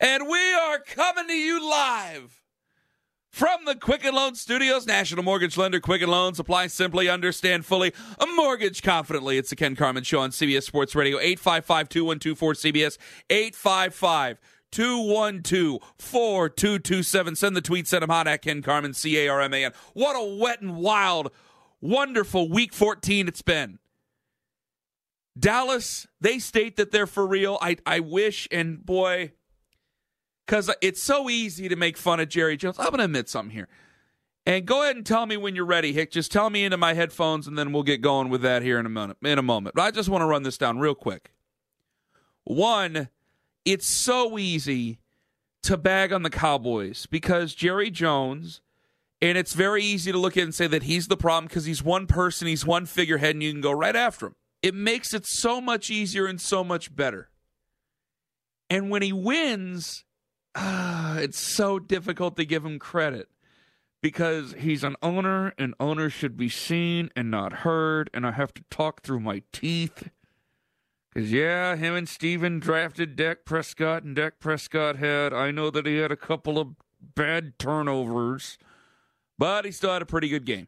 And we are coming to you live from the Quicken Loan Studios, National Mortgage Lender, Quicken Loans. Apply simply, understand fully, a mortgage confidently. It's the Ken Carman Show on CBS Sports Radio, 855 2124 CBS, 855 212 4227. Send the tweet, send them hot at Ken Carman, C A R M A N. What a wet and wild, wonderful week 14 it's been. Dallas, they state that they're for real. I, I wish, and boy, because it's so easy to make fun of Jerry Jones. I'm going to admit something here. And go ahead and tell me when you're ready, Hick. Just tell me into my headphones, and then we'll get going with that here in a moment. In a moment, but I just want to run this down real quick. One, it's so easy to bag on the Cowboys because Jerry Jones, and it's very easy to look at and say that he's the problem because he's one person, he's one figurehead, and you can go right after him. It makes it so much easier and so much better. And when he wins, uh, it's so difficult to give him credit because he's an owner and owners should be seen and not heard. And I have to talk through my teeth. Because, yeah, him and Steven drafted Dak Prescott, and Dak Prescott had, I know that he had a couple of bad turnovers, but he still had a pretty good game.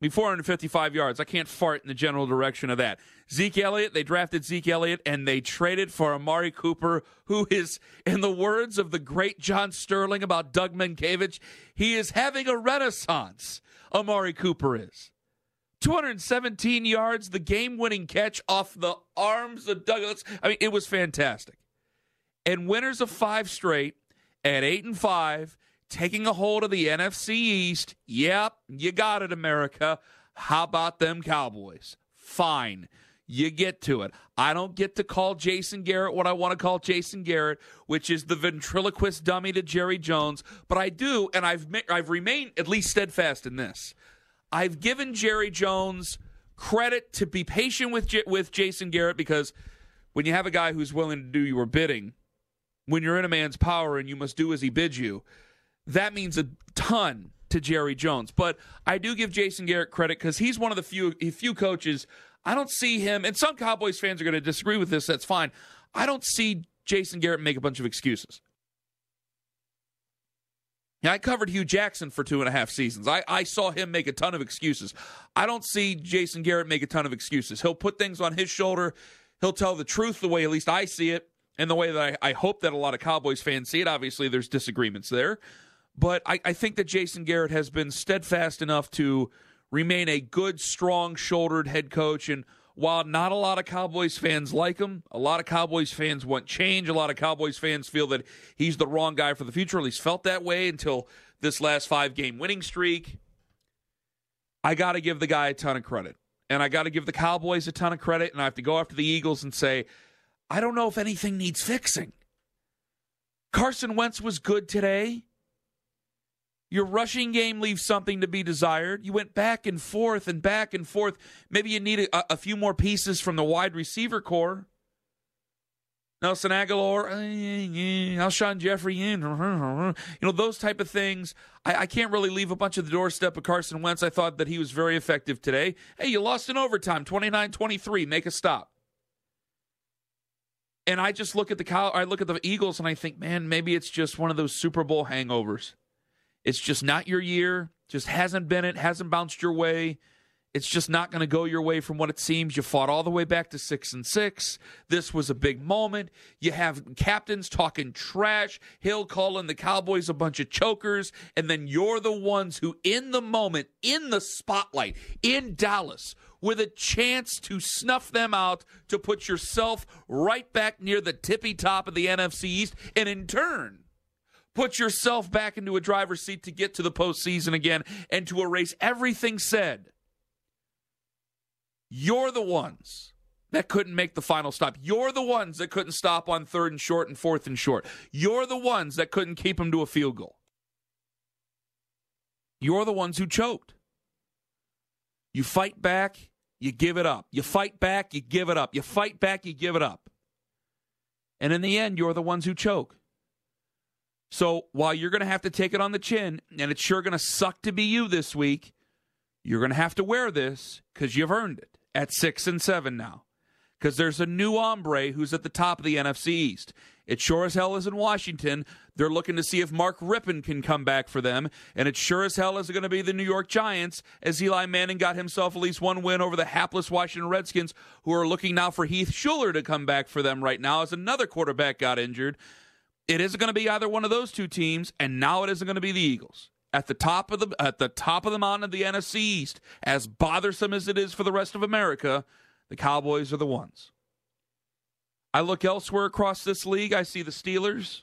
Mean, 455 yards. I can't fart in the general direction of that. Zeke Elliott, they drafted Zeke Elliott and they traded for Amari Cooper, who is, in the words of the great John Sterling about Doug Mientkiewicz, he is having a renaissance. Amari Cooper is. 217 yards, the game winning catch off the arms of Douglas. I mean, it was fantastic. And winners of five straight at eight and five taking a hold of the NFC East. Yep, you got it, America. How about them Cowboys? Fine. You get to it. I don't get to call Jason Garrett what I want to call Jason Garrett, which is the ventriloquist dummy to Jerry Jones, but I do, and I've I've remained at least steadfast in this. I've given Jerry Jones credit to be patient with with Jason Garrett because when you have a guy who's willing to do your bidding, when you're in a man's power and you must do as he bids you, that means a ton to Jerry Jones. But I do give Jason Garrett credit because he's one of the few few coaches. I don't see him, and some Cowboys fans are going to disagree with this. That's fine. I don't see Jason Garrett make a bunch of excuses. Now, I covered Hue Jackson for two and a half seasons. I, I saw him make a ton of excuses. I don't see Jason Garrett make a ton of excuses. He'll put things on his shoulder. He'll tell the truth the way at least I see it, and the way that I, I hope that a lot of Cowboys fans see it. Obviously, there's disagreements there. But I, I think that Jason Garrett has been steadfast enough to remain a good, strong shouldered head coach. And while not a lot of Cowboys fans like him, a lot of Cowboys fans want change. A lot of Cowboys fans feel that he's the wrong guy for the future. At least felt that way until this last five game winning streak. I got to give the guy a ton of credit. And I got to give the Cowboys a ton of credit. And I have to go after the Eagles and say, I don't know if anything needs fixing. Carson Wentz was good today. Your rushing game leaves something to be desired. You went back and forth and back and forth. Maybe you need a, a few more pieces from the wide receiver core. Nelson Agholor, uh, Alshon Jeffery, you know, those type of things. I, I, can't really leave a bunch of the doorstep of Carson Wentz. I thought that he was very effective today. Hey, you lost in overtime, 29 23. Make a stop. And I just look at the I look at the Eagles and I think, man, maybe it's just one of those Super Bowl hangovers. It's just not your year. Just hasn't been it. Hasn't bounced your way. It's just not going to go your way from what it seems. You fought all the way back to six and six. This was a big moment. You have captains talking trash. Hill calling the Cowboys a bunch of chokers. And then you're the ones who, in the moment, in the spotlight, in Dallas, with a chance to snuff them out, to put yourself right back near the tippy top of the NFC East, and in turn, put yourself back into a driver's seat to get to the postseason again and to erase everything said. You're the ones that couldn't make the final stop. You're the ones that couldn't stop on third and short and fourth and short. You're the ones that couldn't keep them to a field goal. You're the ones who choked. You fight back, you give it up. You fight back, you give it up. You fight back, you give it up. And in the end, you're the ones who choke. So while you're going to have to take it on the chin, and it's sure going to suck to be you this week, you're going to have to wear this because you've earned it at six and seven now. Because there's a new hombre who's at the top of the NFC East. It sure as hell is in Washington. They're looking to see if Mark Rypien can come back for them. And it sure as hell is going to be the New York Giants as Eli Manning got himself at least one win over the hapless Washington Redskins, who are looking now for Heath Shuler to come back for them right now as another quarterback got injured. It isn't going to be either one of those two teams, and now it isn't going to be the Eagles. At the top of the at the top of the mountain of the NFC East, as bothersome as it is for the rest of America, the Cowboys are the ones. I look elsewhere across this league. I see the Steelers,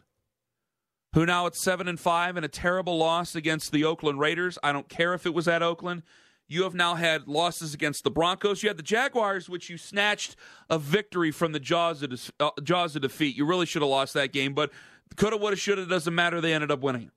who now at seven and five and a terrible loss against the Oakland Raiders. I don't care if it was at Oakland. You have now had losses against the Broncos. You had the Jaguars, which you snatched a victory from the jaws of, uh, jaws of defeat. You really should have lost that game, but coulda, woulda, shoulda. Doesn't matter. They ended up winning.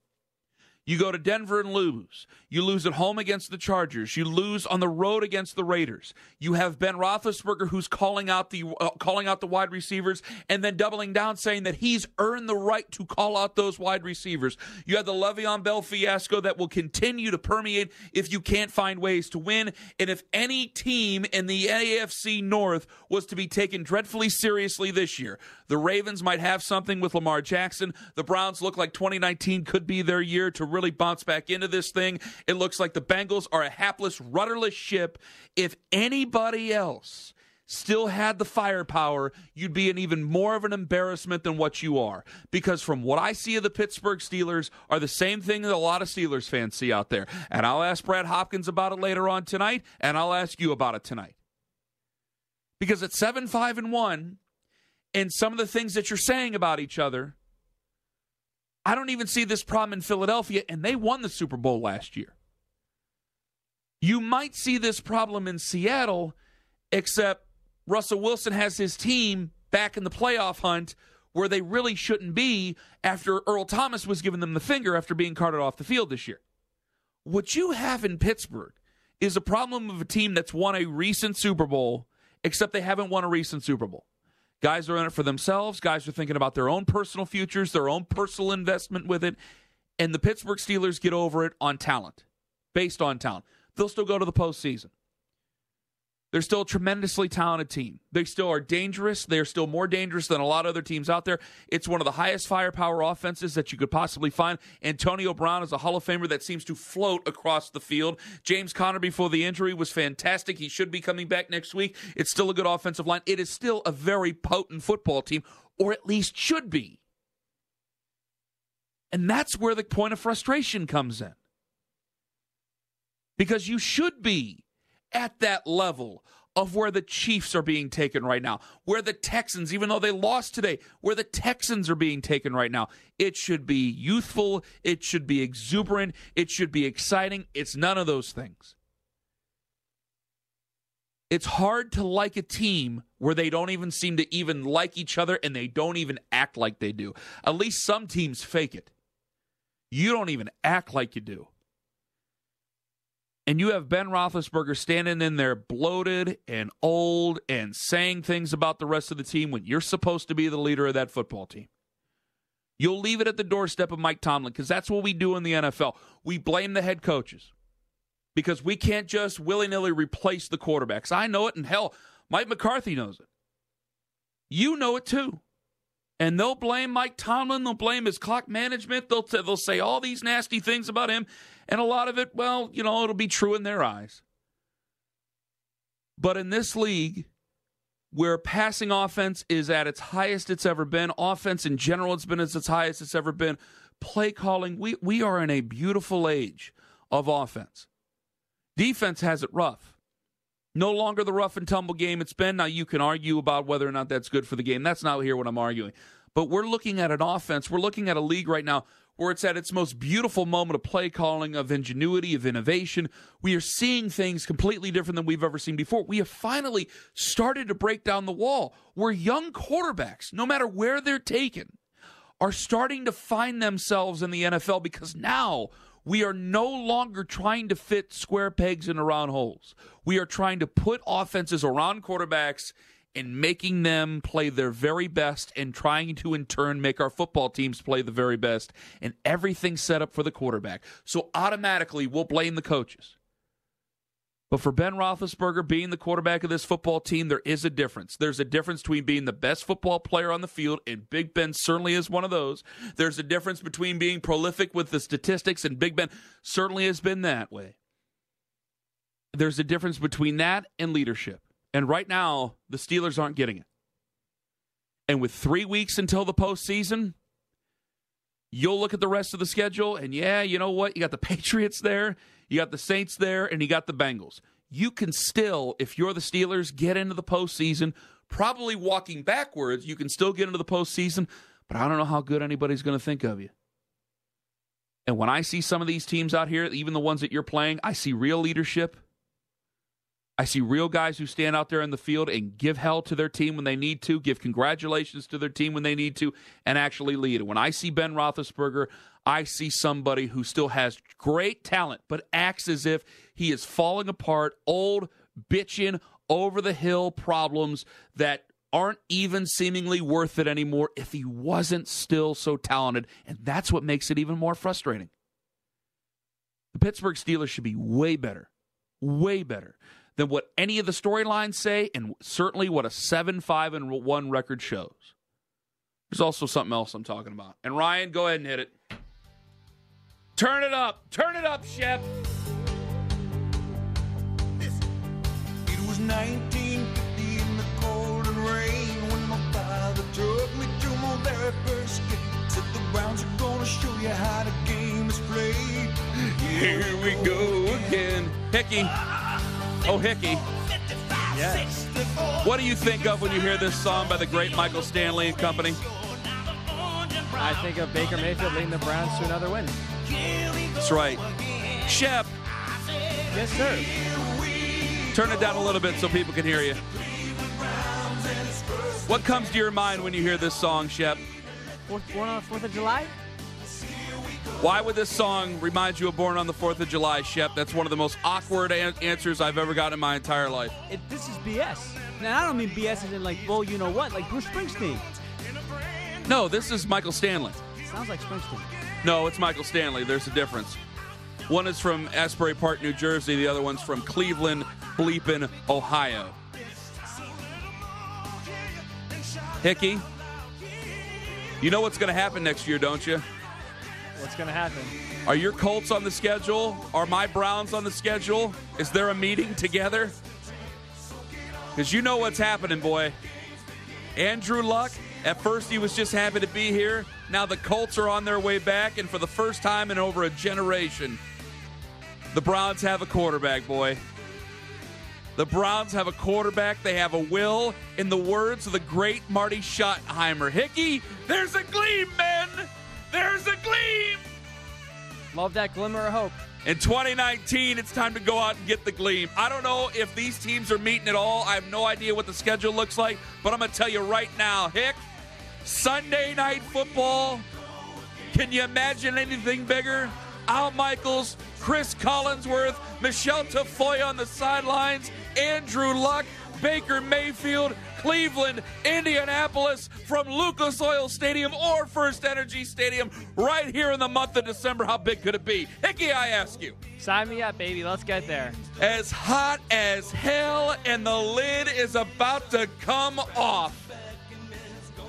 You go to Denver and lose. You lose at home against the Chargers. You lose on the road against the Raiders. You have Ben Roethlisberger who's calling out the uh, calling out the wide receivers and then doubling down, saying that he's earned the right to call out those wide receivers. You have the Le'Veon Bell fiasco that will continue to permeate if you can't find ways to win. And if any team in the AFC North was to be taken dreadfully seriously this year, the Ravens might have something with Lamar Jackson. The Browns look like 2019 could be their year to really bounce back into this thing. It looks like the Bengals are a hapless, rudderless ship. If anybody else still had the firepower, you'd be an even more of an embarrassment than what you are. Because from what I see of the Pittsburgh Steelers are the same thing that a lot of Steelers fans see out there. And I'll ask Brad Hopkins about it later on tonight, and I'll ask you about it tonight. Because at 7 5 and 1, and some of the things that you're saying about each other, I don't even see this problem in Philadelphia, and they won the Super Bowl last year. You might see this problem in Seattle, except Russell Wilson has his team back in the playoff hunt where they really shouldn't be after Earl Thomas was giving them the finger after being carted off the field this year. What you have in Pittsburgh is a problem of a team that's won a recent Super Bowl, except they haven't won a recent Super Bowl. Guys are in it for themselves. Guys are thinking about their own personal futures, their own personal investment with it. And the Pittsburgh Steelers get over it on talent, based on talent. They'll still go to the postseason. They're still a tremendously talented team. They still are dangerous. They're still more dangerous than a lot of other teams out there. It's one of the highest firepower offenses that you could possibly find. Antonio Brown is a Hall of Famer that seems to float across the field. James Conner, before the injury, was fantastic. He should be coming back next week. It's still a good offensive line. It is still a very potent football team, or at least should be. And that's where the point of frustration comes in. Because you should be at that level of where the Chiefs are being taken right now, where the Texans, even though they lost today, where the Texans are being taken right now. It should be youthful, it should be exuberant, it should be exciting. It's none of those things. It's hard to like a team where they don't even seem to even like each other and they don't even act like they do. At least some teams fake it. You don't even act like you do and you have Ben Roethlisberger standing in there bloated and old and saying things about the rest of the team when you're supposed to be the leader of that football team. You'll leave it at the doorstep of Mike Tomlin because that's what we do in the NFL. We blame the head coaches because we can't just willy nilly replace the quarterbacks. I know it, and hell, Mike McCarthy knows it. You know it too. And they'll blame Mike Tomlin. They'll blame his clock management. They'll, t- they'll say all these nasty things about him. And a lot of it, well, you know, it'll be true in their eyes. But in this league, where passing offense is at its highest it's ever been, offense in general it's been at its highest it's ever been, play calling, we, we are in a beautiful age of offense. Defense has it rough. No longer the rough and tumble game it's been. Now, you can argue about whether or not that's good for the game. That's not here what I'm arguing. But we're looking at an offense, we're looking at a league right now where it's at its most beautiful moment of play calling, of ingenuity, of innovation. We are seeing things completely different than we've ever seen before. We have finally started to break down the wall where young quarterbacks, no matter where they're taken, are starting to find themselves in the NFL because now we are no longer trying to fit square pegs into round holes. We are trying to put offenses around quarterbacks and making them play their very best and trying to in turn make our football teams play the very best and everything set up for the quarterback. So automatically we'll blame the coaches. But for Ben Roethlisberger being the quarterback of this football team, there is a difference. There's a difference between being the best football player on the field, and Big Ben certainly is one of those. There's a difference between being prolific with the statistics, and Big Ben certainly has been that way. There's a difference between that and leadership. And right now, the Steelers aren't getting it. And with three weeks until the postseason, you'll look at the rest of the schedule, and yeah, you know what? You got the Patriots there you got the Saints there, and you got the Bengals. You can still, if you're the Steelers, get into the postseason. Probably walking backwards, you can still get into the postseason, but I don't know how good anybody's going to think of you. And when I see some of these teams out here, even the ones that you're playing, I see real leadership. I see real guys who stand out there in the field and give hell to their team when they need to, give congratulations to their team when they need to, and actually lead. When I see Ben Roethlisberger, I see somebody who still has great talent, but acts as if he is falling apart, old, bitching, over the hill problems that aren't even seemingly worth it anymore if he wasn't still so talented. And that's what makes it even more frustrating. The Pittsburgh Steelers should be way better, way better than what any of the storylines say, and certainly what a 7 5 and 1 record shows. There's also something else I'm talking about. And Ryan, go ahead and hit it. Turn it up. Turn it up, Shep. It was 1950 in the cold and rain when my father took me to my very first game. Said the Browns are gonna show you how the game is played. Here we go again. Hickey. Oh, Hickey. Yes. What do you think of when you hear this song by the great Michael Stanley and Company? I think of Baker Mayfield leading the Browns to another win. That's right. Shep. Yes, sir. Turn it down a little bit so people can hear you. What comes to your mind when you hear this song, Shep? Fourth, born on the 4th of July? Why would this song remind you of Born on the 4th of July, Shep? That's one of the most awkward an- answers I've ever gotten in my entire life. It, this is BS. Now, I don't mean BS as in like, well, you know what? Like Bruce Springsteen. No, this is Michael Stanley. Sounds like Springsteen. No, it's Michael Stanley. There's a difference. One is from Asbury Park, New Jersey. The other one's from Cleveland, Bleepin, Ohio. Hickey, you know what's going to happen next year, don't you? What's going to happen? Are your Colts on the schedule? Are my Browns on the schedule? Is there a meeting together? Because you know what's happening, boy. Andrew Luck, at first he was just happy to be here. Now the Colts are on their way back, and for the first time in over a generation, the Browns have a quarterback, boy. The Browns have a quarterback. They have a will. In the words of the great Marty Schottenheimer, Hickey, there's a gleam, men. There's a gleam. Love that glimmer of hope. In 2019, it's time to go out and get the gleam. I don't know if these teams are meeting at all. I have no idea what the schedule looks like, but I'm going to tell you right now, Hick, Sunday night football. Can you imagine anything bigger? Al Michaels, Cris Collinsworth, Michelle Tafoya on the sidelines, Andrew Luck, Baker Mayfield, Cleveland, Indianapolis, from Lucas Oil Stadium or First Energy Stadium, right here in the month of December. How big could it be? Hickey, I ask you. Sign me up, baby. Let's get there. As hot as hell, and the lid is about to come off.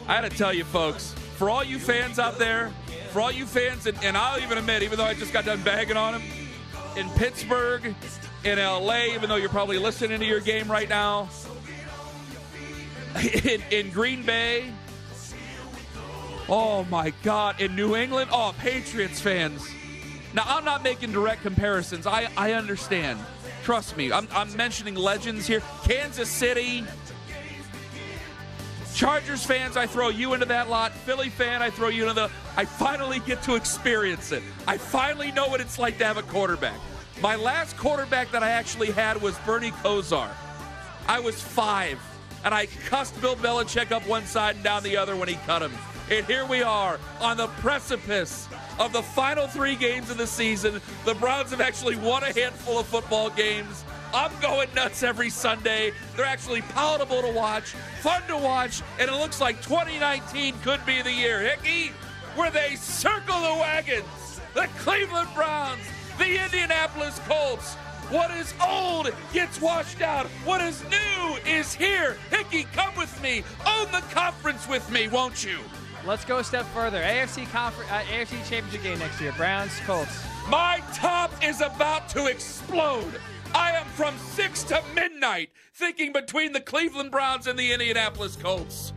I got to tell you, folks, for all you fans out there, for all you fans, and, and I'll even admit, even though I just got done bagging on him, in Pittsburgh, in LA, even though you're probably listening to your game right now, in, in Green Bay, oh my God, in New England, oh, Patriots fans. Now, I'm not making direct comparisons. I, I understand. Trust me. I'm, I'm mentioning legends here. Kansas City, Chargers fans, I throw you into that lot. Philly fan, I throw you into the. I finally get to experience it. I finally know what it's like to have a quarterback. My last quarterback that I actually had was Bernie Kosar. I was five, and I cussed Bill Belichick up one side and down the other when he cut him. And here we are on the precipice of the final three games of the season. The Browns have actually won a handful of football games. I'm going nuts every Sunday. They're actually palatable to watch, fun to watch, and it looks like 2019 could be the year. Hickey, where they circle the wagons. The Cleveland Browns, the Indianapolis Colts. What is old gets washed out. What is new is here. Hickey, come with me. Own the conference with me, won't you? Let's go a step further. AFC conference, uh, AFC Championship game next year. Browns, Colts. My top is about to explode. I am from 6 to midnight thinking between the Cleveland Browns and the Indianapolis Colts.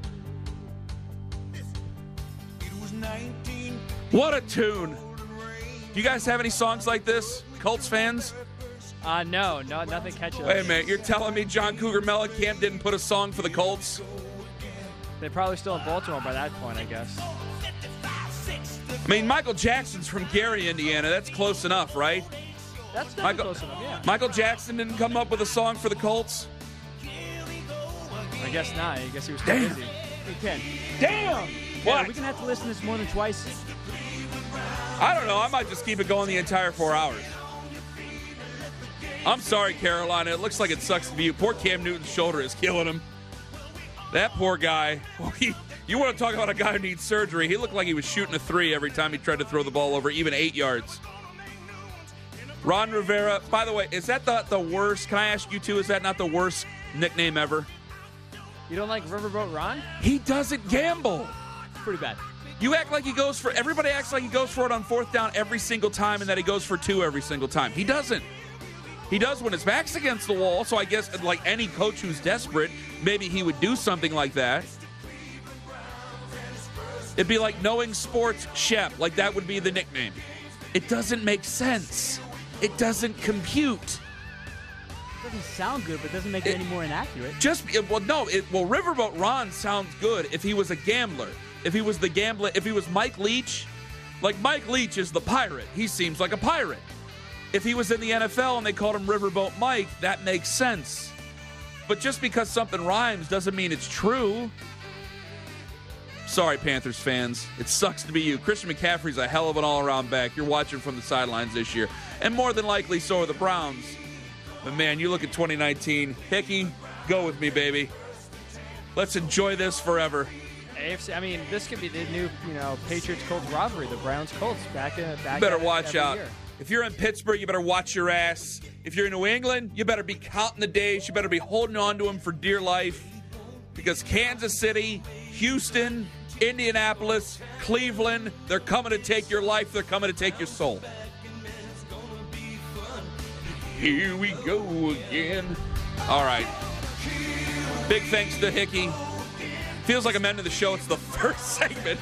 What a tune. Do you guys have any songs like this, Colts fans? Uh, no, no, nothing catches. Wait a minute, you're telling me John Cougar Mellencamp didn't put a song for the Colts? They're probably still in Baltimore by that point, I guess. I mean, Michael Jackson's from Gary, Indiana. That's close enough, right? That's Michael, close enough, yeah. Michael Jackson didn't come up with a song for the Colts? I guess not. I guess he was Damn. busy. He can. Damn! Yeah, What? we're gonna have to listen to this more than twice. I don't know. I might just keep it going the entire four hours. I'm sorry, Carolina. It looks like it sucks to be you. Poor Cam Newton's shoulder is killing him. That poor guy. You want to talk about a guy who needs surgery? He looked like he was shooting a three every time he tried to throw the ball over even eight yards. Ron Rivera. By the way, is that the the worst? Can I ask you too? Is that not the worst nickname ever? You don't like Riverboat Ron? He doesn't gamble. Pretty bad. You act like he goes for everybody acts like he goes for it on fourth down every single time and that he goes for two every single time. He doesn't. He does when his back's against the wall, so I guess like any coach who's desperate, maybe he would do something like that. It'd be like knowing sports Shep, like that would be the nickname. It doesn't make sense. It doesn't compute. doesn't sound good, but doesn't make it, It- any more inaccurate. Just it- well, no. It, well, Riverboat Ron sounds good if he was a gambler. If he was the gambler, if he was Mike Leach, like Mike Leach is the pirate. He seems like a pirate. If he was in the NFL and they called him Riverboat Mike, that makes sense. But just because something rhymes doesn't mean it's true. Sorry, Panthers fans. It sucks to be you. Christian McCaffrey's a hell of an all around back. You're watching from the sidelines this year. And more than likely, so are the Browns. But man, you look at 2019. Hickey, go with me, baby. Let's enjoy this forever. AFC. I mean, this could be the new, you know, Patriots Colts rivalry. The Browns Colts back in back. You better at watch out. year. If you're in Pittsburgh, you better watch your ass. If you're in New England, you better be counting the days. You better be holding on to them for dear life. Because Kansas City, Houston, Indianapolis, Cleveland, they're coming to take your life. They're coming to take your soul. Here we go again. All right. Big thanks to Hickey. Feels like I'm ending the show. It's the first segment.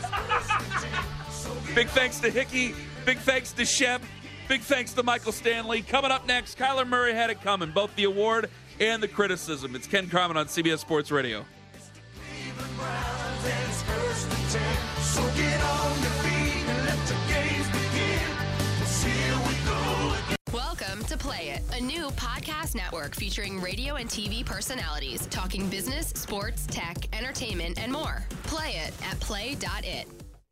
Big thanks to Hickey. Big thanks to Shep. Big thanks to Michael Stanley. Coming up next, Kyler Murray had it coming, both the award and the criticism. It's Ken Carman on CBS Sports Radio. Welcome to Play It, a new podcast network featuring radio and TV personalities talking business, sports, tech, entertainment, and more. Play it at play.it.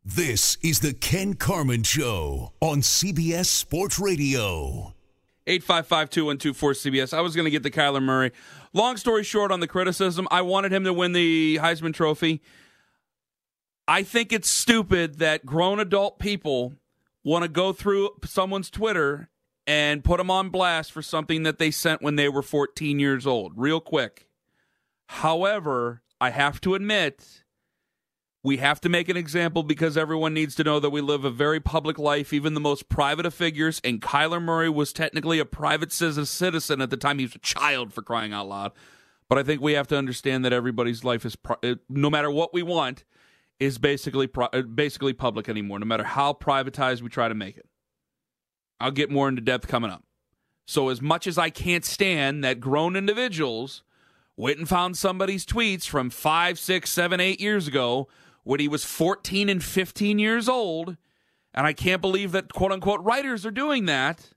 This is the Ken Carman Show on CBS Sports Radio. 855 2124 CBS. I was going to get to Kyler Murray. Long story short on the criticism, I wanted him to win the Heisman Trophy. I think it's stupid that grown adult people want to go through someone's Twitter and put them on blast for something that they sent when they were 14 years old, real quick. However, I have to admit, we have to make an example because everyone needs to know that we live a very public life, even the most private of figures. And Kyler Murray was technically a private citizen at the time. He was a child for crying out loud. But I think we have to understand that everybody's life is, pri- uh, no matter what we want, is basically uh, basically public anymore. No matter how privatized we try to make it. I'll get more into depth coming up. So as much as I can't stand that grown individuals went and found somebody's tweets from five, six, seven, eight years ago when he was 14 and 15 years old. And I can't believe that quote unquote writers are doing that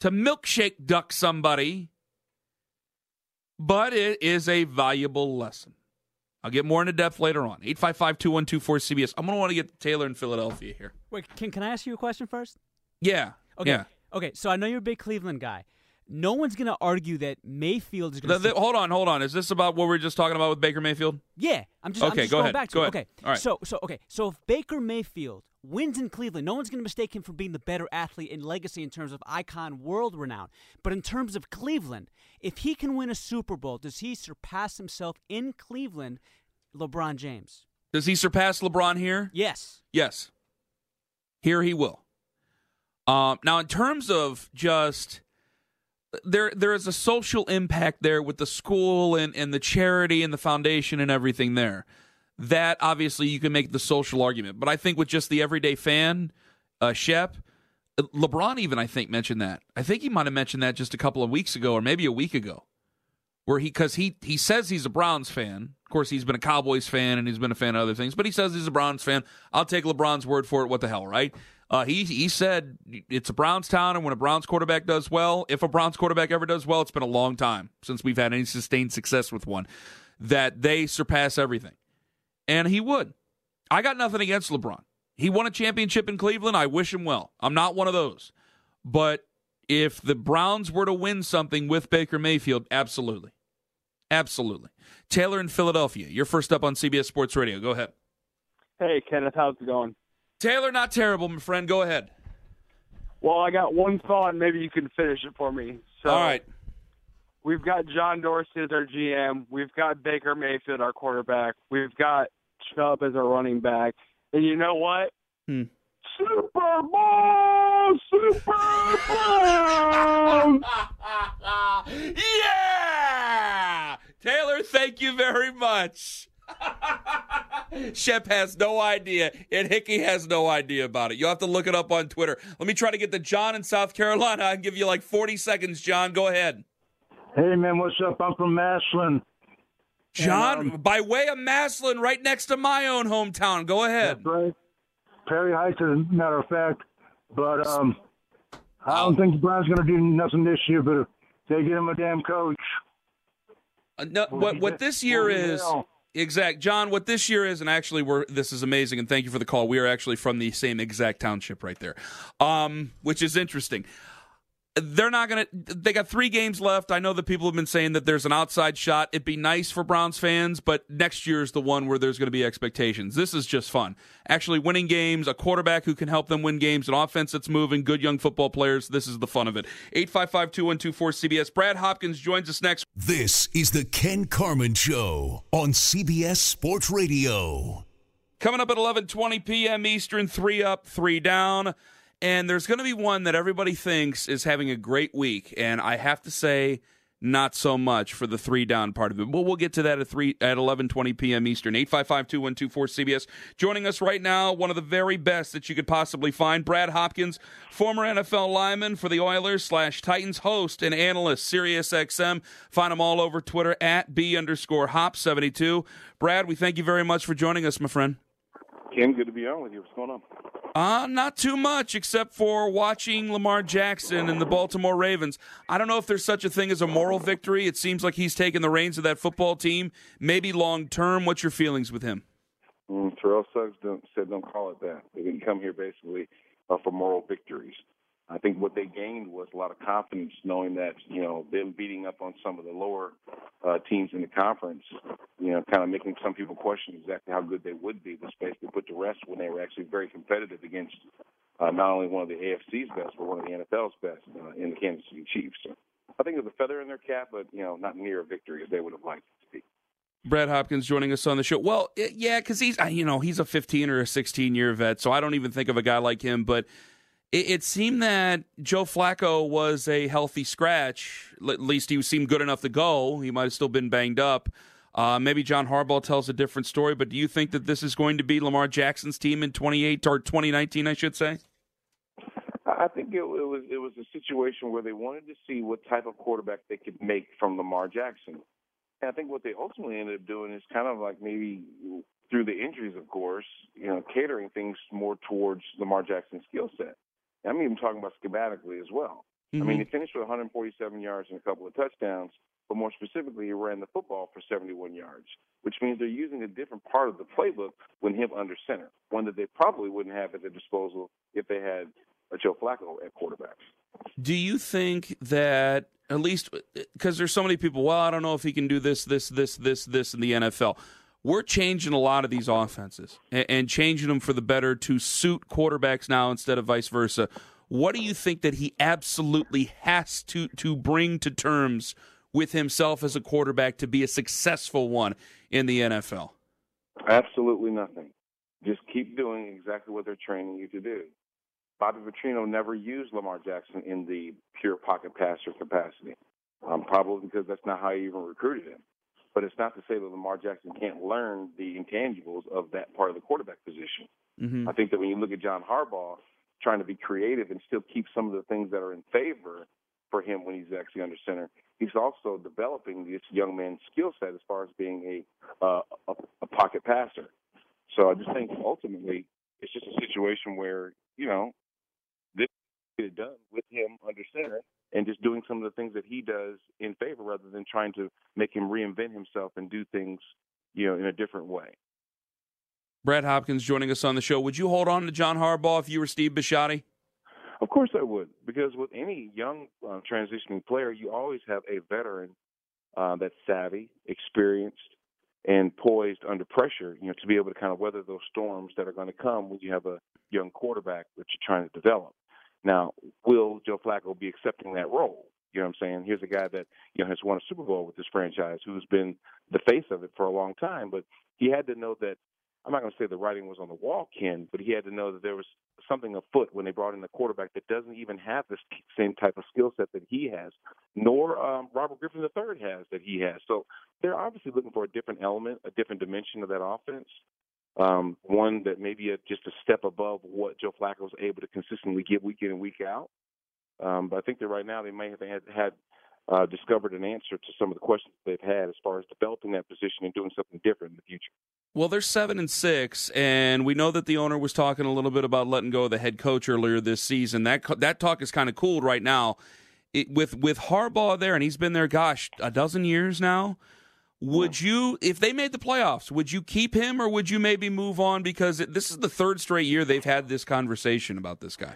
to milkshake duck somebody. But it is a valuable lesson. I'll get more into depth later on. 855 2124 CBS. I'm going to want to get Taylor in Philadelphia here. Wait, can can I ask you a question first? Yeah. Okay. Yeah. Okay. So I know you're a big Cleveland guy. No one's gonna argue that Mayfield is gonna. The- the- hold on, hold on. Is this about what we are just talking about with Baker Mayfield? yeah, I'm just. I'm Okay, just go going ahead. Back to Go it. ahead. Okay. All right. So so okay. So if Baker Mayfield wins in Cleveland, no one's gonna mistake him for being the better athlete in legacy in terms of icon, world renown. But in terms of Cleveland, if he can win a Super Bowl, does he surpass himself in Cleveland, LeBron James? Does he surpass LeBron here? Yes. Yes. Here he will. Um, now, in terms of just there, there is a social impact there with the school and, and the charity and the foundation and everything there. That obviously you can make the social argument, but I think with just the everyday fan, uh, Shep, LeBron even I think mentioned that. I think he might have mentioned that just a couple of weeks ago or maybe a week ago, where he because he he says he's a Browns fan. Of course, he's been a Cowboys fan and he's been a fan of other things, but he says he's a Browns fan. I'll take LeBron's word for it. What the hell, right? Uh, he he said it's a Browns town, and when a Browns quarterback does well, if a Browns quarterback ever does well, it's been a long time since we've had any sustained success with one. That they surpass everything, and he would. I got nothing against LeBron. He won a championship in Cleveland. I wish him well. I'm not one of those, but if the Browns were to win something with Baker Mayfield, absolutely, absolutely. Taylor in Philadelphia, you're first up on CBS Sports Radio. Go ahead. Hey, Kenneth, how's it going? Taylor, not terrible, my friend. Go ahead. Well, I got one thought, and maybe you can finish it for me. So, All right. We've got John Dorsey as our GM. We've got Baker Mayfield, our quarterback. We've got Chubb as our running back. And you know what? Hmm. Super Bowl! Super Bowl! yeah! Taylor, thank you very much. Shep has no idea, and Hickey has no idea about it. You'll have to look it up on Twitter. Let me try to get to John in South Carolina. I can give you like 40 seconds, John. Go ahead. Hey man, what's up? I'm from Massillon. John, And, um, by way of Massillon, right next to my own hometown. Go ahead. Right. Perry Heights, as a matter of fact. But um, I don't think the Browns going to do nothing this year. But if they get him a damn coach, Uh, no, what what this year is exact, John. What this year is, and actually, we're this is amazing, and thank you for the call. We are actually from the same exact township right there, um, which is interesting. They're not gonna. They got three games left. I know that people have been saying that there's an outside shot. It'd be nice for Browns fans, but next year is the one where there's going to be expectations. This is just fun. Actually, winning games, a quarterback who can help them win games, an offense that's moving, good young football players. This is the fun of it. Eight five five two one two four CBS. Brad Hopkins joins us next. This is the Ken Carman Show on CBS Sports Radio. Coming up at 11:20 p.m. Eastern, 3 up, 3 down. And there's going to be one that everybody thinks is having a great week, and I have to say not so much for the 3 down part of it. But we'll get to that at 3 at 11:20 p.m. Eastern. 855-2124 CBS. Joining us right now, one of the very best that you could possibly find, Brad Hopkins, former NFL lineman for the Oilers slash Titans, host and analyst, Sirius XM. Find him all over Twitter at B underscore Hop72. Brad, we thank you very much for joining us, my friend. Ken, good to be on with you. What's going on? Uh, not too much, except for watching Lamar Jackson and the Baltimore Ravens. I don't know if there's such a thing as a moral victory. It seems like he's taken the reins of that football team. Maybe long term. What's your feelings with him? Mm, Terrell Suggs don't, said don't call it that. They didn't come here basically uh, for moral victories. I think what they gained was a lot of confidence, knowing that you know them beating up on some of the lower uh, teams in the conference, you know, kind of making some people question exactly how good they would be. Was basically put to rest when they were actually very competitive against uh, not only one of the AFC's best, but one of the NFL's best uh, in the Kansas City Chiefs. So I think it was a feather in their cap, but you know, not near a victory as they would have liked it to be. Brad Hopkins joining us on the show. Well, yeah, because he's uh, you know he's a 15 or a 16 year vet, so I don't even think of a guy like him. But it, it seemed that Joe Flacco was a healthy scratch. At least he seemed good enough to go. He might have still been banged up. Uh, maybe John Harbaugh tells a different story. But do you think that this is going to be Lamar Jackson's team in 28 or 2019? I should say. I I think it, it was it was a situation where they wanted to see what type of quarterback they could make from Lamar Jackson. And I think what they ultimately ended up doing is kind of like maybe through the injuries, of course, you know, catering things more towards Lamar Jackson's skill set. I'm even talking about schematically as well. I mean, mm-hmm. he finished with 147 yards and a couple of touchdowns, but more specifically, he ran the football for 71 yards, which means they're using a different part of the playbook when him under center, one that they probably wouldn't have at their disposal if they had a Joe Flacco at quarterback. Do you think that at least because there's so many people? Well, I don't know if he can do this, this, this, this, this in the NFL. We're changing a lot of these offenses and, and changing them for the better to suit quarterbacks now instead of vice versa. What do you think that he absolutely has to to bring to terms with himself as a quarterback to be a successful one in the NFL? Absolutely nothing. Just keep doing exactly what they're training you to do. Bobby Petrino never used Lamar Jackson in the pure pocket passer capacity, um, probably because that's not how he even recruited him. But it's not to say that Lamar Jackson can't learn the intangibles of that part of the quarterback position. Mm-hmm. I think that when you look at John Harbaugh trying to be creative and still keep some of the things that are in favor for him when he's actually under center, he's also developing this young man's skill set as far as being a, uh, a a pocket passer. So I just think ultimately it's just a situation where you know this get it done with him under center and just doing some of the things that he does in favor rather than trying to make him reinvent himself and do things you know in a different way. Brad Hopkins joining us on the show. Would you hold on to John Harbaugh if you were Steve Bisciotti? Of course I would, because with any young uh, transitioning player, you always have a veteran uh, that's savvy, experienced, and poised under pressure. You know, to be able to kind of weather those storms that are going to come when you have a young quarterback that you're trying to develop. Now, will Joe Flacco be accepting that role? You know what I'm saying? Here's a guy that you know has won a Super Bowl with this franchise, who's been the face of it for a long time, but he had to know that I'm not going to say the writing was on the wall, Ken, but he had to know that there was something afoot when they brought in the quarterback that doesn't even have the same type of skill set that he has, nor um, Robert Griffin III has that he has. So they're obviously looking for a different element, a different dimension of that offense. Um, one that maybe a, just a step above what Joe Flacco was able to consistently give week in and week out. Um, but I think that right now they may have had, had uh, discovered an answer to some of the questions they've had as far as developing that position and doing something different in the future. Well, they're seven and six, and we know that the owner was talking a little bit about letting go of the head coach earlier this season. That that talk is kind of cooled right now. It, with with Harbaugh there, and he's been there, gosh, a dozen years now. Would you, if they made the playoffs, would you keep him, or would you maybe move on? Because it, this is the third straight year they've had this conversation about this guy,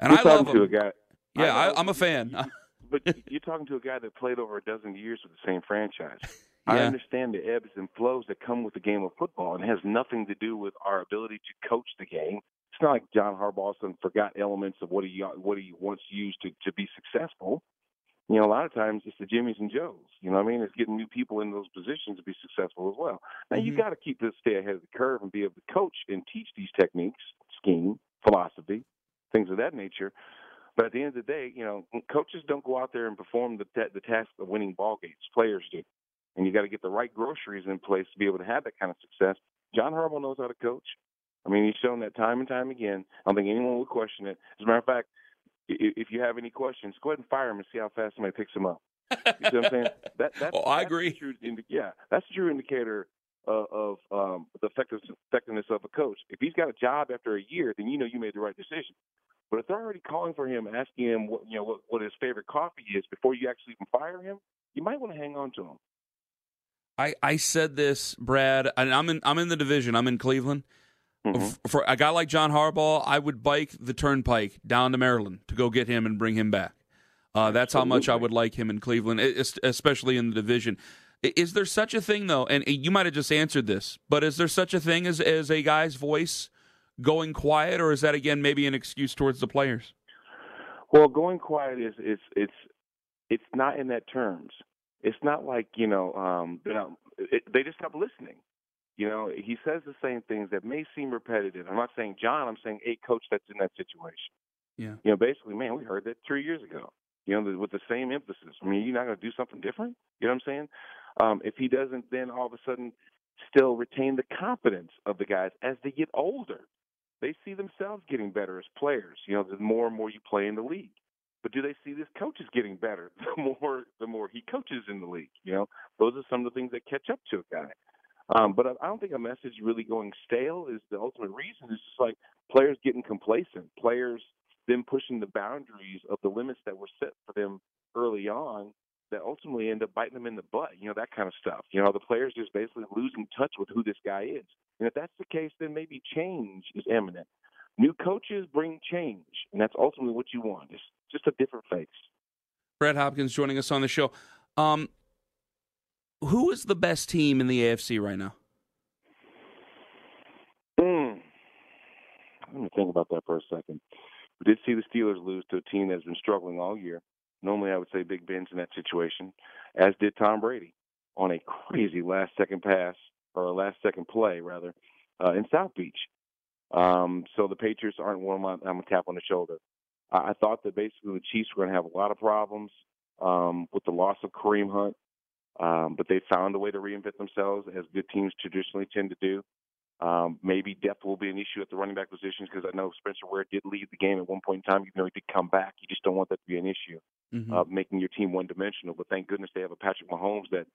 and You're I love him. a guy. Yeah, I, I'm a fan. but you're talking to a guy that played over a dozen years with the same franchise. I understand the ebbs and flows that come with the game of football, and it has nothing to do with our ability to coach the game. It's not like John Harbaugh forgot elements of what he what he once used to to be successful. You know, a lot of times it's the Jimmys and Joes. You know what I mean? It's getting new people in those positions to be successful as well. Now you Mhm. got to keep this stay ahead of the curve and be able to coach and teach these techniques, scheme, philosophy, things of that nature. But at the end of the day, you know, coaches don't go out there and perform the the task of winning ball games. Players do, and you got to get the right groceries in place to be able to have that kind of success. John Harbaugh knows how to coach. I mean, he's shown that time and time again. I don't think anyone would question it. As a matter of fact, if you have any questions, go ahead and fire him and see how fast somebody picks him up. You see what I'm saying? That, that's, Oh, I that's agree. True indi- yeah, that's the true indicator of, of um, the effectiveness, effectiveness of a coach. If he's got a job after a year, then you know you made the right decision. But if they're already calling for him, asking him what you know what, what his favorite coffee is before you actually even fire him, you might want to hang on to him. I, I said this, Brad, and I'm in I'm in the division. I'm in Cleveland. Mm-hmm. For a guy like John Harbaugh, I would bike the turnpike down to Maryland to go get him and bring him back. Uh, that's how much I would like him in Cleveland, especially in the division. Is there such a thing, though? And you might have just answered this, but is there such a thing as as a guy's voice going quiet, or is that again maybe an excuse towards the players? Well, going quiet is it's it's it's not in that terms. It's not like you know um, they're it, they just stop listening. You know, he says the same things that may seem repetitive. I'm not saying John. I'm saying a coach that's in that situation. Yeah. You know, basically, man, we heard that three years ago. You know, with the same emphasis. I mean, you're not going to do something different. You know what I'm saying? Um, if he doesn't, then all of a sudden still retain the confidence of the guys as they get older. they see themselves getting better as players. You know, the more and more you play in the league. But do they see this coach is getting better the more the more he coaches in the league? You know, those are some of the things that catch up to a guy. Um, but I don't think a message really going stale is the ultimate reason. It's just like players getting complacent, players then pushing the boundaries of the limits that were set for them early on that ultimately end up biting them in the butt, you know, that kind of stuff. You know, the players just basically losing touch with who this guy is. And if that's the case, then maybe change is imminent. New coaches bring change, and that's ultimately what you want. It's just a different face. Brad Hopkins joining us on the show. Um, who is the best team in the AFC right now? Mm. Let me think about that for a second. We did see the Steelers lose to a team that's been struggling all year. Normally, I would say Big Ben's in that situation, as did Tom Brady on a crazy last second pass or a last second play rather uh, in South Beach. Um, so the Patriots aren't one I'm, I'm a tap on the shoulder. I, I thought that basically the Chiefs were going to have a lot of problems um, with the loss of Kareem Hunt, um, but they found a way to reinvent themselves as good teams traditionally tend to do. Um, maybe depth will be an issue at the running back positions because I know Spencer Ware did leave the game at one point in time. Even though he did come back, you just don't want that to be an issue, mm-hmm. uh, making your team one dimensional. But thank goodness they have a Patrick Mahomes that,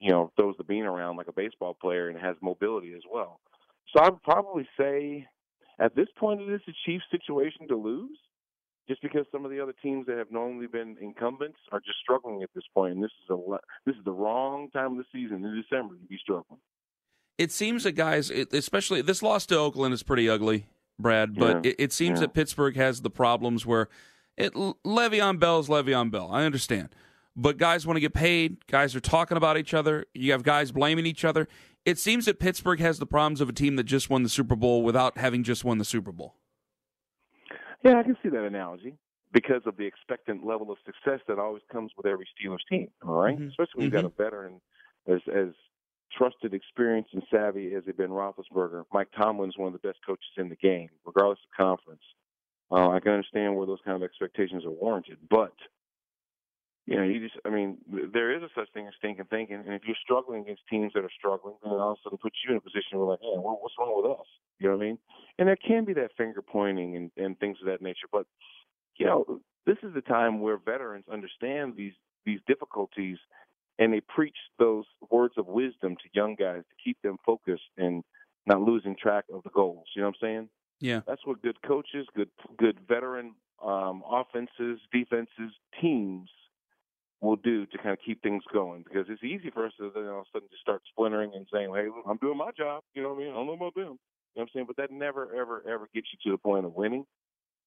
you know, throws the bean around like a baseball player and has mobility as well. So I would probably say at this point it is a Chiefs situation to lose, just because some of the other teams that have normally been incumbents are just struggling at this point. And this is a this is the wrong time of the season in December to be struggling. It seems that guys, especially this loss to Oakland is pretty ugly, Brad. But Yeah. it, it seems Yeah. that Pittsburgh has the problems where it Le'Veon Bell's Le'Veon Bell. I understand, but guys want to get paid. Guys are talking about each other. You have guys blaming each other. It seems that Pittsburgh has the problems of a team that just won the Super Bowl without having just won the Super Bowl. Yeah, I can see that analogy because of the expectant level of success that always comes with every Steelers team. All right? Mhm. especially when you've got a veteran as as trusted, experienced, and savvy as Ben Roethlisberger. Mike Tomlin's one of the best coaches in the game, regardless of conference. Uh, I can understand where those kind of expectations are warranted, but you know, you just, I mean, there is a such thing as stinking thinking, and if you're struggling against teams that are struggling, then it all of a sudden puts you in a position where like, hey, what's wrong with us? You know what I mean? And there can be that finger pointing and, and things of that nature, but you know, this is the time where veterans understand these these difficulties, and they preach those words of wisdom to young guys to keep them focused and not losing track of the goals. You know what I'm saying? Yeah. That's what good coaches, good good veteran um, offenses, defenses, teams will do to kind of keep things going. Because it's easy for us to then all of a sudden just start splintering and saying, "Hey, look, I'm doing my job." You know what I mean? I don't know about them. You know what I'm saying? But that never, ever, ever gets you to the point of winning.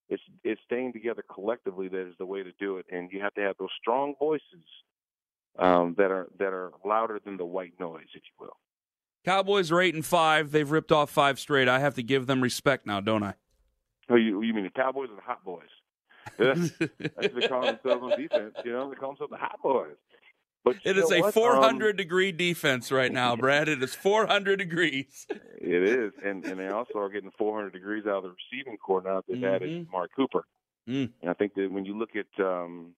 It's it's staying together collectively that is the way to do it, and you have to have those strong voices um, that are that are louder than the white noise, if you will. Cowboys are eight and five. They've ripped off five straight. I have to give them respect now, don't I? Oh, you you mean the Cowboys or the Hot Boys? That's, what they call themselves on defense. You know, they call themselves the Hot Boys. But It is a what? 400 Um, degree defense right now, Brad. It is 400 degrees. it is, and and they also are getting 400 degrees out of the receiving corps now that they've added Mark Cooper. Mm. And I think that when you look at um,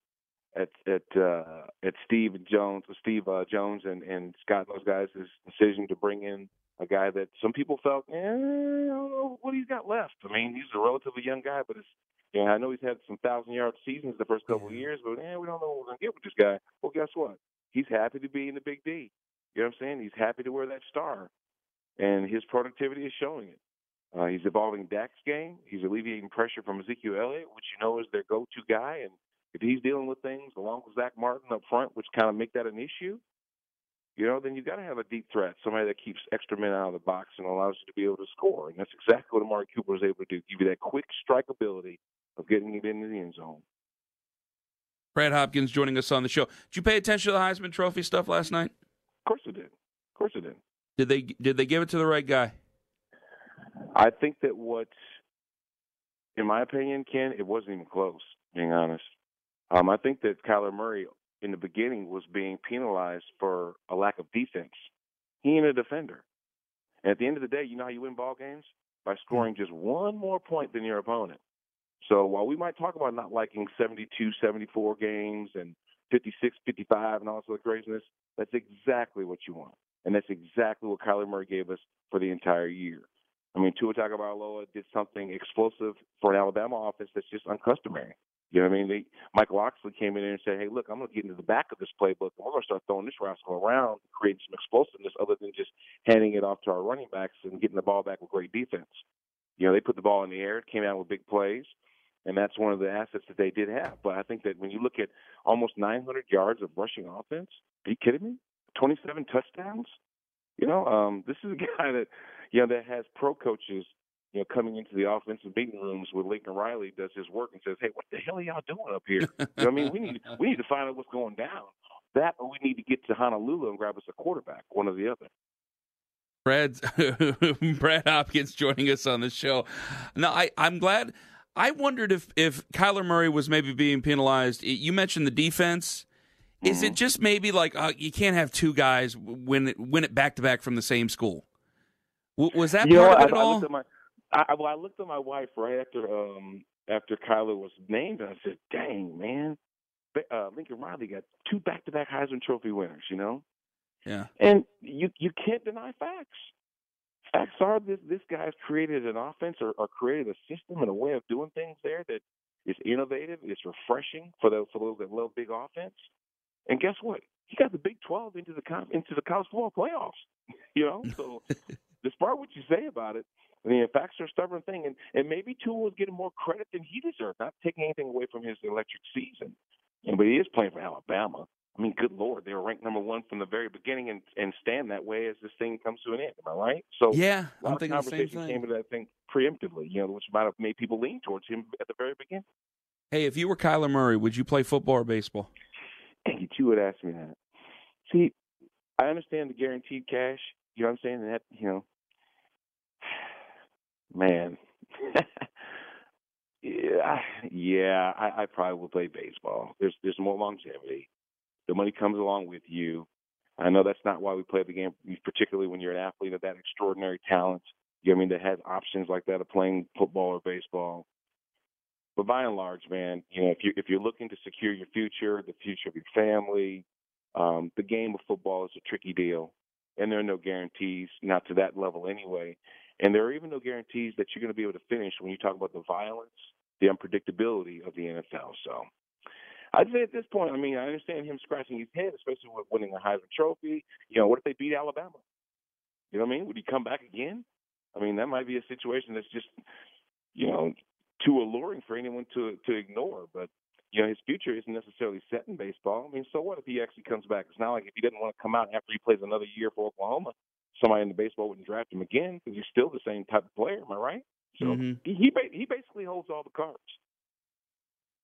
at at uh, at Steve Jones, Steve uh, Jones, and and Scott, those guys' decision to bring in a guy that some people felt, eh, I don't know what he's got left. I mean, he's a relatively young guy, but it's know, I know he's had some thousand yard seasons the first couple of years, but eh, we don't know what we're gonna get with this guy. Well, guess what? He's happy to be in the Big D. You know what I'm saying? He's happy to wear that star, and his productivity is showing it. Uh, he's evolving Dak's game. He's alleviating pressure from Ezekiel Elliott, which you know is their go-to guy. And if he's dealing with things along with Zack Martin up front, which kind of make that an issue, you know, then you've got to have a deep threat, somebody that keeps extra men out of the box and allows you to be able to score. And that's exactly what Amari Cooper was able to do, give you that quick strike ability of getting it into the end zone. Brad Hopkins joining us on the show. Did you pay attention to the Heisman Trophy stuff last night? Of course I did. Of course I did. Did they did they give it to the right guy? I think that what, in my opinion, Ken, it wasn't even close. Being honest, um, I think that Kyler Murray in the beginning was being penalized for a lack of defense. He ain't a defender. And at the end of the day, you know how you win ball games by scoring just one more point than your opponent. So while we might talk about not liking 72, 74 games and 56, 55 and all sorts of craziness, that's exactly what you want. And that's exactly what Kyler Murray gave us for the entire year. I mean, Tua Tagovailoa did something explosive for an Alabama offense that's just uncustomary. You know what I mean? They, Mike Locksley came in and said, "Hey, look, I'm going to get into the back of this playbook, and we're going to start throwing this rascal around, creating some explosiveness, other than just handing it off to our running backs and getting the ball back with great defense." You know, they put the ball in the air, it came out with big plays, and that's one of the assets that they did have. But I think that when you look at almost 900 yards of rushing offense, are you kidding me? 27 touchdowns. You know, um, this is a guy that you know that has pro coaches you know, coming into the offensive meeting rooms with Lincoln Riley does his work and says, "Hey, what the hell are y'all doing up here?" you know I mean, we need we need to find out what's going down. That, or we need to get to Honolulu and grab us a quarterback, one or the other. Brad Brad Hopkins joining us on the show. No, I I'm glad. I wondered if if Kyler Murray was maybe being penalized. You mentioned the defense. Is it just maybe like uh, you can't have two guys win it, win it back to back from the same school? W- was that you part know, of it I, at I all? looked at my, I, well, I looked at my wife right after um after Kyler was named, and I said, "Dang, man, uh, Lincoln Riley got two back-to-back Heisman Trophy winners." You know, yeah. and you you can't deny facts. Facts are this this guy's created an offense or, or created a system and a way of doing things there that is innovative, it's refreshing for those for those that love big offense. And guess what? He got the Big Twelve into the into the college football playoffs. You know, so despite what you say about it, I mean, facts are a stubborn thing, and and maybe Tua was getting more credit than he deserved. Not taking anything away from his electric season, but he is playing for Alabama. I mean, good lord, they were ranked number one from the very beginning, and and stand that way as this thing comes to an end. Am I right? So Yeah, I'm thinking the same thing. came to that thing preemptively, you know, which might have made people lean towards him at the very beginning. Hey, if you were Kyler Murray, would you play football or baseball? Dang it, you would ask me that. See, I understand the guaranteed cash. You know what I'm saying? That, you know, man. yeah, I- yeah, I, I probably will play baseball. There's there's more longevity. The money comes along with you. I know that's not why we play the game, particularly when you're an athlete of that extraordinary talent. You know I mean? That has options like that of playing football or baseball. But by and large, man, you know, if you if you're looking to secure your future, the future of your family, um, the game of football is a tricky deal, and there are no guarantees, not to that level anyway. And there are even no guarantees that you're going to be able to finish when you talk about the violence, the unpredictability of the NFL. So I'd say at this point, I mean, I understand him scratching his head, especially with winning a Heisman Trophy. You know, what if they beat Alabama? You know what I mean? Would he come back again? I mean, that might be a situation that's just, you know, too alluring for anyone to to ignore. But you know, his future isn't necessarily set in baseball. I mean, so what if he actually comes back? It's not like if he didn't want to come out after he plays another year for Oklahoma, somebody in the baseball wouldn't draft him again because he's still the same type of player. Am I right? So Mhm. he he, ba- he basically holds all the cards.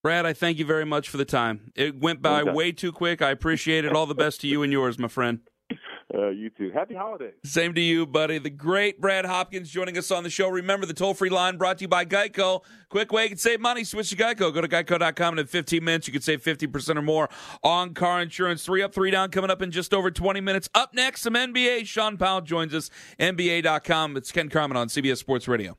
Brad, I thank you very much for the time. It went by Anytime. way too quick. I appreciate it. All the best to you and yours, my friend. Uh, you too. Happy holidays. Same to you, buddy. The great Brad Hopkins joining us on the show. Remember the toll free line brought to you by Geico. Quick way you can save money. Switch to Geico. Go to geico.com and in 15 minutes you can save 50% or more on car insurance. Three up, three down coming up in just over 20 minutes. Up next, some NBA. Shaun Powell joins us. NBA.com. It's Ken Carman on CBS Sports Radio.